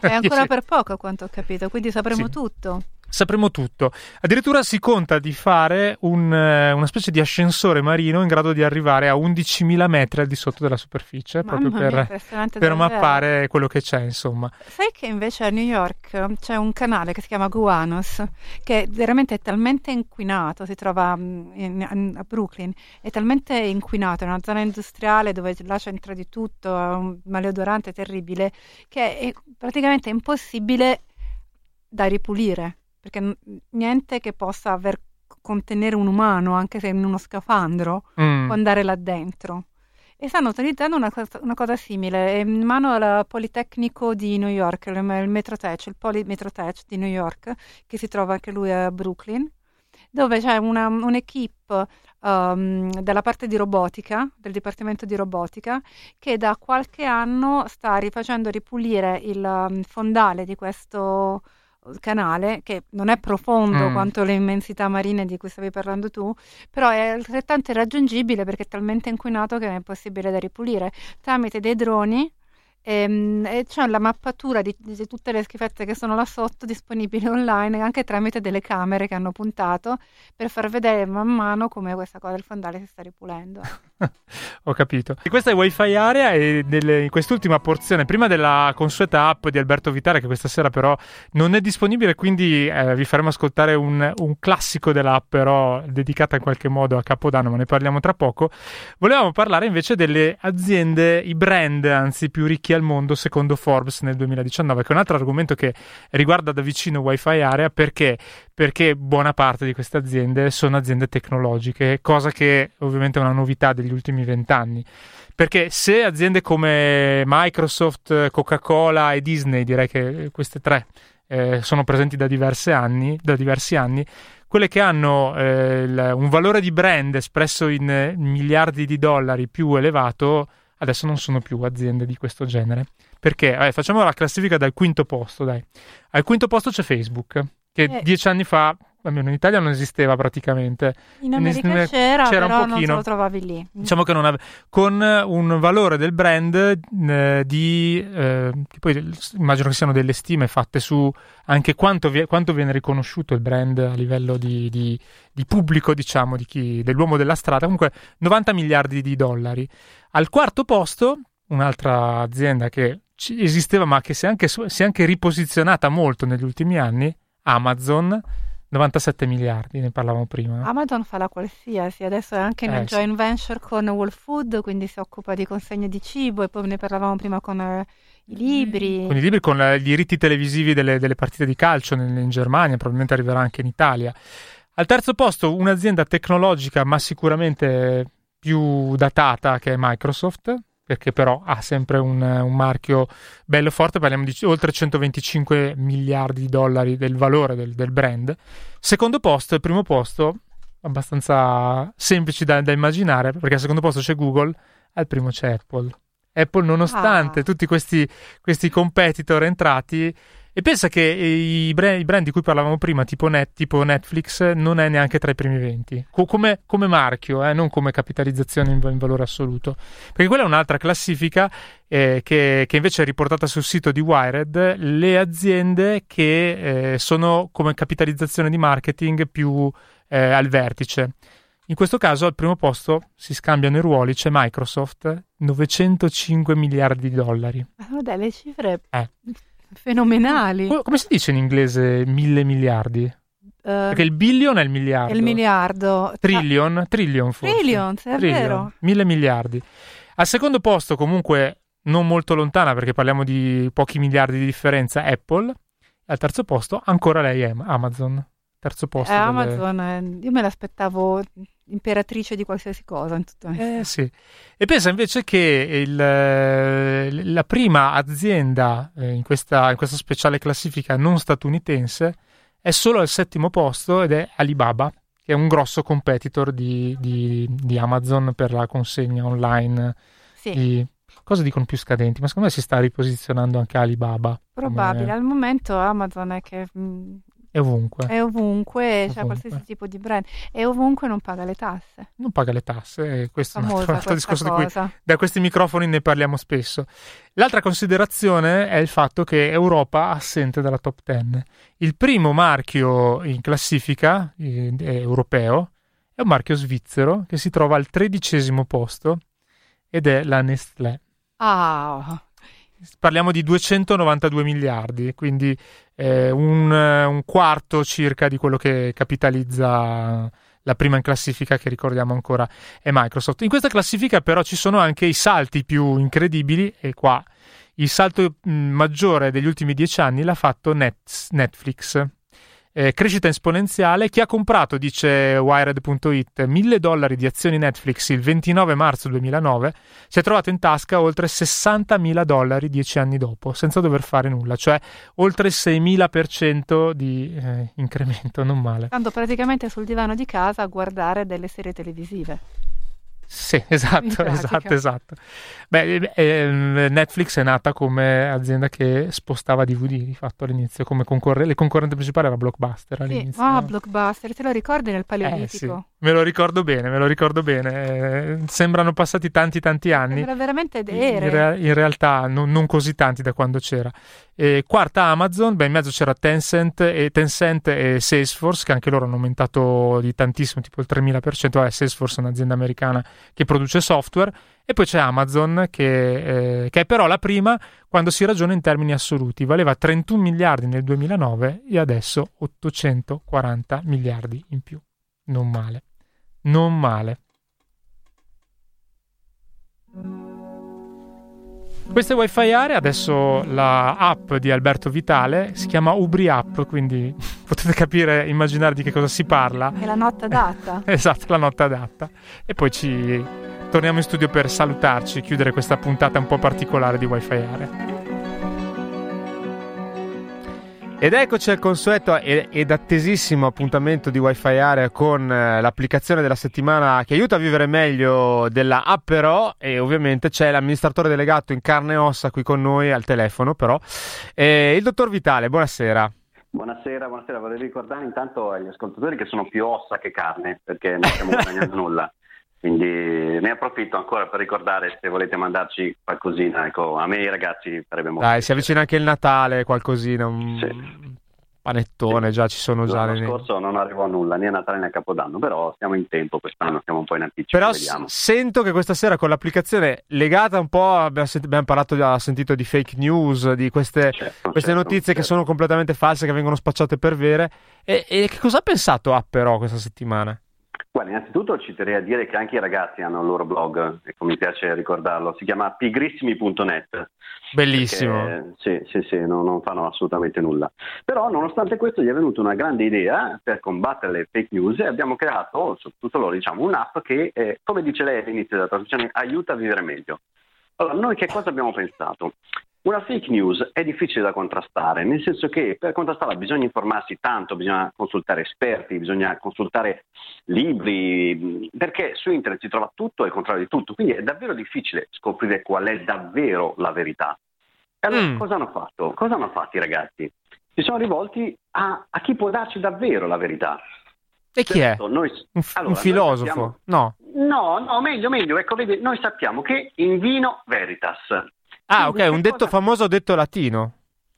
è ancora per poco, a quanto ho capito, quindi sapremo Sì. tutto. Sapremo tutto. Addirittura si conta di fare un, eh, una specie di ascensore marino in grado di arrivare a 11.000 metri al di sotto della superficie, proprio Mamma mia, per, mappare quello che c'è, insomma. Sai che invece a New York c'è un canale che si chiama Guanos, che veramente è talmente inquinato, si trova mm, in- a Brooklyn, è talmente inquinato, è una zona industriale dove là c'entra di tutto, ha un maleodorante terribile, che è praticamente impossibile da ripulire, perché niente che possa aver contenere un umano, anche se in uno scafandro, Mm. può andare là dentro. E stanno utilizzando una cosa, una cosa simile, è in mano al Politecnico di New York, il, il Metrotech, il Polimetrotech di New York, che si trova anche lui a Brooklyn, dove c'è una, un'equipe um, dalla parte di robotica, del Dipartimento di Robotica, che da qualche anno sta rifacendo ripulire il um, fondale di questo canale, che non è profondo Mm. quanto le immensità marine di cui stavi parlando tu, però è altrettanto irraggiungibile perché è talmente inquinato che non è possibile da ripulire tramite dei droni ehm, e c'è la mappatura di, di tutte le schifezze che sono là sotto disponibili online anche tramite delle camere che hanno puntato per far vedere man mano come questa cosa del fondale si sta ripulendo. Ho capito. E questa è Wi-Fi Area e nelle- in quest'ultima porzione, prima della consueta app di Alberto Vitale, che questa sera però non è disponibile, quindi eh, vi faremo ascoltare un, un classico dell'app, però dedicata in qualche modo a Capodanno, ma ne parliamo tra poco. Volevamo parlare invece delle aziende, i brand anzi più ricchi al mondo secondo Forbes nel 2019, che è un altro argomento che riguarda da vicino Wi-Fi Area perché perché buona parte di queste aziende sono aziende tecnologiche, cosa che ovviamente è una novità degli ultimi vent'anni. Perché se aziende come Microsoft, Coca-Cola e Disney, direi che queste tre eh, sono presenti da anni, da diversi anni quelle che hanno eh, il- un valore di brand espresso in eh, miliardi di dollari più elevato, adesso non sono più aziende di questo genere. Perché? Eh, facciamo la classifica dal quinto posto, dai. Al quinto posto c'è Facebook, che Eh. dieci anni fa, almeno in Italia, non esisteva praticamente. In America ne- c'era, c'era un però non pochino. lo trovavi lì. Diciamo che non ave- con un valore del brand eh, di eh, che poi immagino che siano delle stime fatte su anche quanto, vi- quanto viene riconosciuto il brand a livello di, di- di pubblico, diciamo, di chi, dell'uomo della strada. Comunque 90 miliardi di dollari. Al quarto posto, un'altra azienda che esisteva ma che si è anche, si è anche riposizionata molto negli ultimi anni, Amazon. 97 miliardi, ne parlavamo prima. Amazon fa la qualsiasi, adesso è anche in Eh, joint venture con Whole Food, quindi si occupa di consegne di cibo e poi ne parlavamo prima con eh, i libri. con i libri, con la- i diritti televisivi delle, delle partite di calcio in, in Germania, probabilmente arriverà anche in Italia. Al terzo posto un'azienda tecnologica, ma sicuramente più datata, che è Microsoft, perché però ha sempre un, un marchio bello forte, parliamo di oltre 125 miliardi di dollari del valore del, del brand. Secondo posto e primo posto, abbastanza semplici da, da immaginare, perché al secondo posto c'è Google, al primo c'è Apple. Apple, nonostante Ah. tutti questi, questi competitor entrati, e pensa che i brand, i brand di cui parlavamo prima, tipo, Net, tipo Netflix, non è neanche tra i primi 20, Co- come, come marchio, eh, non come capitalizzazione in, in valore assoluto. Perché quella è un'altra classifica eh, che, che invece è riportata sul sito di Wired, le aziende che eh, sono come capitalizzazione di marketing più eh, al vertice. In questo caso al primo posto si scambiano i ruoli, c'è Microsoft, 905 miliardi di dollari. Ah, Vabbè, le cifre Eh. Fenomenali. Co- Come si dice in inglese mille miliardi? Eh, Perché il billion è il miliardo. è il miliardo. Trillion? Trillion forse. Trillions, è Trillion, vero. Mille miliardi. Al secondo posto, comunque non molto lontana, perché parliamo di pochi miliardi di differenza, Apple. Al terzo posto, ancora lei è Amazon. Terzo Eh, posto. delle- Amazon, eh, io me l'aspettavo imperatrice di qualsiasi cosa. In tutto Eh sì. E pensa invece che il, eh, la prima azienda eh, in, questa, in questa speciale classifica non statunitense è solo al settimo posto ed è Alibaba, che è un grosso competitor di, di- di Amazon per la consegna online Sì, di cose dicono più scadenti, ma secondo me si sta riposizionando anche Alibaba. probabile. come- Al momento Amazon è che mh, È ovunque. è ovunque, c'è qualsiasi tipo di brand e ovunque non paga le tasse. Non paga le tasse, e questo è un altro, discorso di cui cosa. Da questi microfoni ne parliamo spesso. L'altra considerazione è il fatto che Europa assente dalla top 10. Il primo marchio in classifica eh, europeo è un marchio svizzero che si trova al tredicesimo posto ed è la Nestlé. Ah, Parliamo di 292 miliardi, quindi eh, un, un quarto circa di quello che capitalizza la prima in classifica che ricordiamo ancora è Microsoft. In questa classifica però ci sono anche i salti più incredibili e qua il salto mh, maggiore degli ultimi dieci anni l'ha fatto Net- Netflix. Eh, crescita esponenziale. Chi ha comprato, dice Wired.it, 1000 dollari di azioni Netflix il 29 marzo 2009 si è trovato in tasca oltre 60.000 dollari dieci anni dopo, senza dover fare nulla, cioè oltre il 6.000% di eh, incremento, non male. stando praticamente sul divano di casa a guardare delle serie televisive. Sì, esatto, esatto, esatto. Beh, eh, ehm, Netflix è nata come azienda che spostava DVD, di fatto all'inizio, come concorre- le concorrente principale era Blockbuster Sì, all'inizio. ah, no? Blockbuster, te lo ricordi nel Eh, Paleolitico? sì, me lo ricordo bene, me lo ricordo bene. Eh, sembrano passati tanti tanti anni. Era veramente In, vere. rea- in realtà non, non così tanti da quando c'era. E quarta Amazon, beh in mezzo c'era Tencent e, Tencent e Salesforce che anche loro hanno aumentato di tantissimo, tipo il 3000%. Vabbè, Salesforce è un'azienda americana che produce software. E poi c'è Amazon che, eh, che è però la prima quando si ragiona in termini assoluti. Valeva 31 miliardi nel 2009 e adesso 840 miliardi in più. Non male. Non male. Questa è Wi-Fi Area, adesso la app di Alberto Vitale si chiama Ubri App, quindi potete capire, immaginare di che cosa si parla. È la notte adatta. Esatto, la notte adatta. E poi ci torniamo in studio per salutarci, chiudere questa puntata un po' particolare di Wi-Fi Area. Ed eccoci al consueto ed attesissimo appuntamento di Wi-Fi Area con eh, l'applicazione della settimana che aiuta a vivere meglio della app però e ovviamente c'è l'amministratore delegato in carne e ossa qui con noi al telefono però e il dottor Vitale, buonasera. Buonasera, buonasera. Vorrei ricordare intanto agli ascoltatori che sono più ossa che carne, perché non stiamo guadagnando nulla. Quindi ne approfitto ancora per ricordare se volete mandarci qualcosina. Ecco, a me ai ragazzi farebbe molto Dai, si avvicina anche il Natale, qualcosina, un Sì. panettone, già ci sono già L'anno scorso non arrivò a nulla, né a Natale né a Capodanno, però stiamo in tempo quest'anno, siamo un po' in anticipo, Però s- vediamo. sento che questa sera con l'applicazione legata un po', abbiamo, sent- abbiamo parlato, ha sentito di fake news, di queste, Certo, queste certo, notizie che certo. sono completamente false, che vengono spacciate per vere. E, e che cosa ha pensato App però questa settimana? Guarda, innanzitutto ci terrei a dire che anche i ragazzi hanno il loro blog, ecco, mi piace ricordarlo, si chiama pigrissimi.net. Bellissimo. Perché, sì, sì, sì, no- non fanno assolutamente nulla. Però, nonostante questo, gli è venuta una grande idea per combattere le fake news e abbiamo creato, soprattutto loro, diciamo, un'app che, eh, come dice lei all'inizio della trasmissione, aiuta a vivere meglio. Allora, noi che cosa abbiamo pensato? Una fake news è difficile da contrastare, nel senso che per contrastarla bisogna informarsi tanto, bisogna consultare esperti, bisogna consultare libri, perché su internet si trova tutto e il contrario di tutto, quindi è davvero difficile scoprire qual è davvero la verità. E allora Mm. cosa hanno fatto? Cosa hanno fatto i ragazzi? Si sono rivolti a, a chi può darci davvero la verità. E chi è? Certo, noi- Un, f- allora, un filosofo? sappiamo- No. No, no, meglio, meglio. Ecco, vedi, noi sappiamo che in vino veritas. Ah, Quindi ok, un detto cosa- famoso detto latino.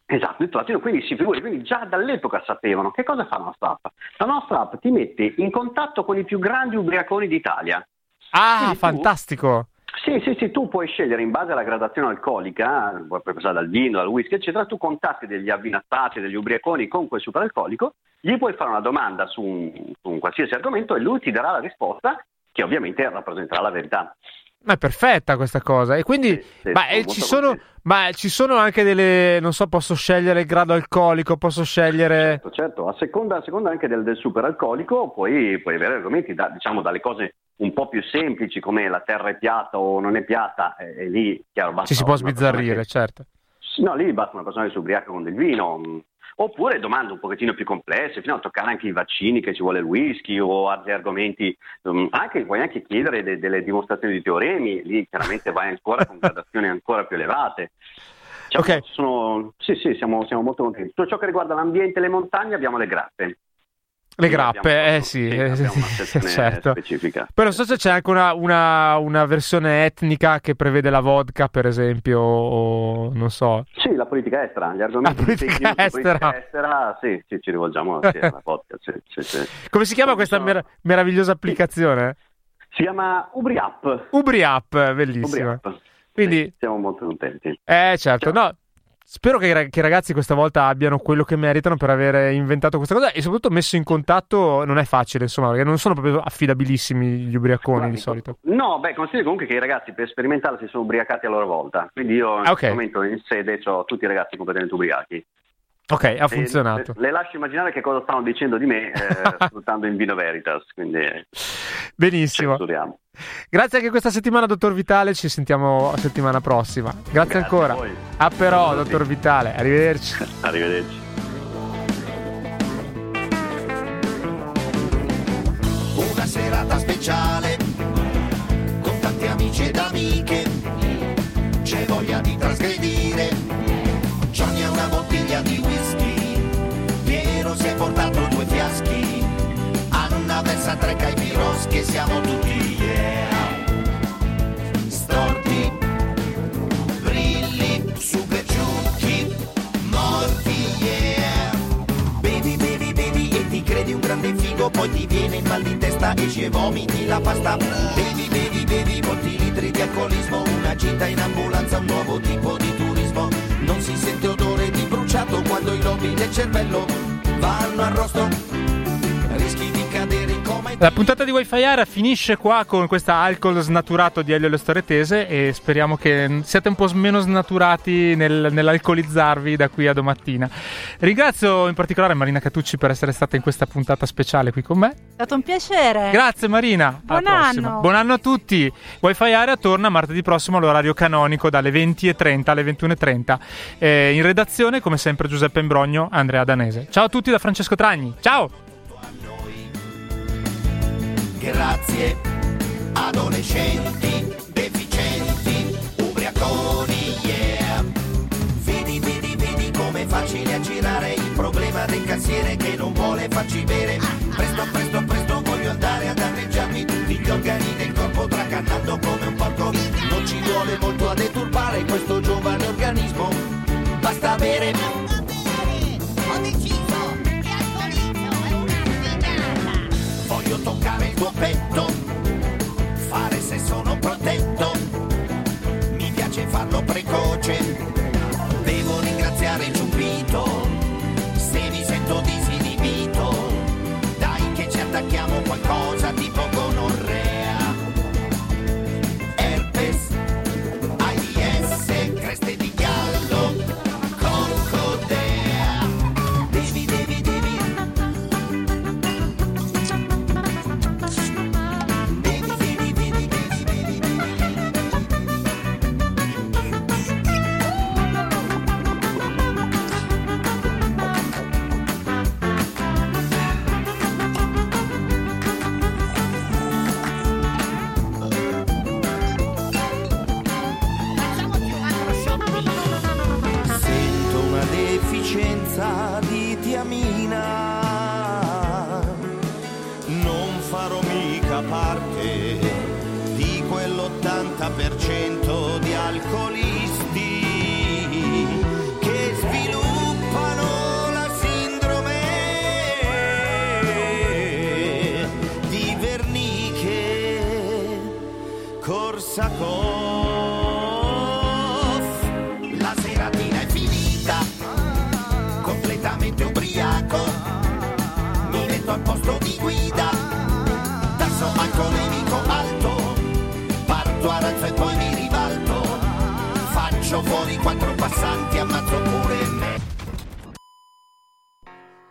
Esatto, detto latino, quindi si figuri, quindi già dall'epoca sapevano. Che cosa fa la nostra app? La nostra app ti mette in contatto con i più grandi ubriaconi d'Italia. Ah, Quindi tu- fantastico. Sì, sì, sì, tu puoi scegliere in base alla gradazione alcolica, puoi passare dal vino, dal whisky, eccetera, tu contatti degli avvinazzati, degli ubriaconi con quel superalcolico, gli puoi fare una domanda su un, su un qualsiasi argomento e lui ti darà la risposta che ovviamente rappresenterà la verità. Ma è perfetta questa cosa. E quindi, Sì, sì, ma, eh, ci sono, ma ci sono anche delle, non so, posso scegliere il grado alcolico, posso scegliere... Certo, certo, a seconda, a seconda anche del, del superalcolico puoi, puoi avere argomenti da- diciamo dalle cose un po' più semplici come la terra è piatta o non è piatta e, e lì chiaro basta Ci si può sbizzarrire, che- certo. No, lì basta una persona che si ubriaca con del vino. Oppure domande un pochettino più complesse, fino a toccare anche i vaccini che ci vuole il whisky o altri argomenti. mh, Anche, puoi anche chiedere de- delle dimostrazioni di teoremi, lì chiaramente vai ancora con gradazioni ancora più elevate. Diciamo, Ok. sono- sì, sì, siamo, siamo molto contenti. Tutto ciò che riguarda l'ambiente e le montagne abbiamo le grappe. Le grappe, eh sì, eh, sì, certo. specifica. Non so se c'è anche una, una- una versione etnica che prevede la vodka, per esempio, o non so. Sì, la politica estera, gli argomenti La politica estera. politica estera, sì, sì, ci rivolgiamo sì, alla podcast. sì. Come si chiama questa mer- meravigliosa applicazione? Si chiama UbriApp. UbriApp, bellissima. UbriApp. Quindi, siamo molto contenti. eh certo, no. Spero che, che i ragazzi questa volta abbiano quello che meritano per aver inventato questa cosa e soprattutto messo in contatto non è facile, insomma, perché non sono proprio affidabilissimi gli ubriaconi Guardi, di solito. No, beh, consideri comunque che i ragazzi per sperimentare si sono ubriacati a loro volta. Quindi io in Ah, questo momento in sede ho tutti i ragazzi completamente ubriachi. Ok, ha funzionato. Le, le lascio immaginare che cosa stanno dicendo di me eh, sfruttando in Vino Veritas. Quindi eh, Benissimo. censuriamo. Grazie anche questa settimana, dottor Vitale. Ci sentiamo settimana prossima. Grazie, Grazie ancora. a. A però, dottor Vitale. Arrivederci. Arrivederci. Siamo tutti yeah. Storti, brilli, super ciucchi, morti yeah. Bevi, bevi, bevi e ti credi un grande figo Poi ti viene il mal di testa, e vomiti la pasta Bevi, bevi, bevi, molti litri di alcolismo Una gita in ambulanza, un nuovo tipo di turismo Non si sente odore di bruciato Quando i lobi del cervello vanno a La puntata di Wi-Fi Area finisce qua con questa alcol snaturato di Elio e le storie tese e speriamo che siate un po' meno snaturati nel- nell'alcolizzarvi da qui a domattina. Ringrazio in particolare Marina Catucci per essere stata in questa puntata speciale qui con me. È stato un piacere. Grazie Marina. Buon Alla prossima. anno. Buon anno a tutti. Wi-Fi Area torna martedì prossimo all'orario canonico dalle 20.30 alle 21.30. Eh, in redazione come sempre Giuseppe Imbrogno, Andrea Danese. Ciao a tutti da Francesco Tragni. Ciao. Grazie, adolescenti, deficienti, ubriaconi, yeah. Vedi, vedi, vedi com'è facile aggirare il problema del cassiere che non vuole farci bere. Presto, presto, presto voglio andare a danneggiarmi tutti gli organi del corpo tracannando come un porco. Non ci vuole molto a deturbare questo giovane organismo. Basta bere.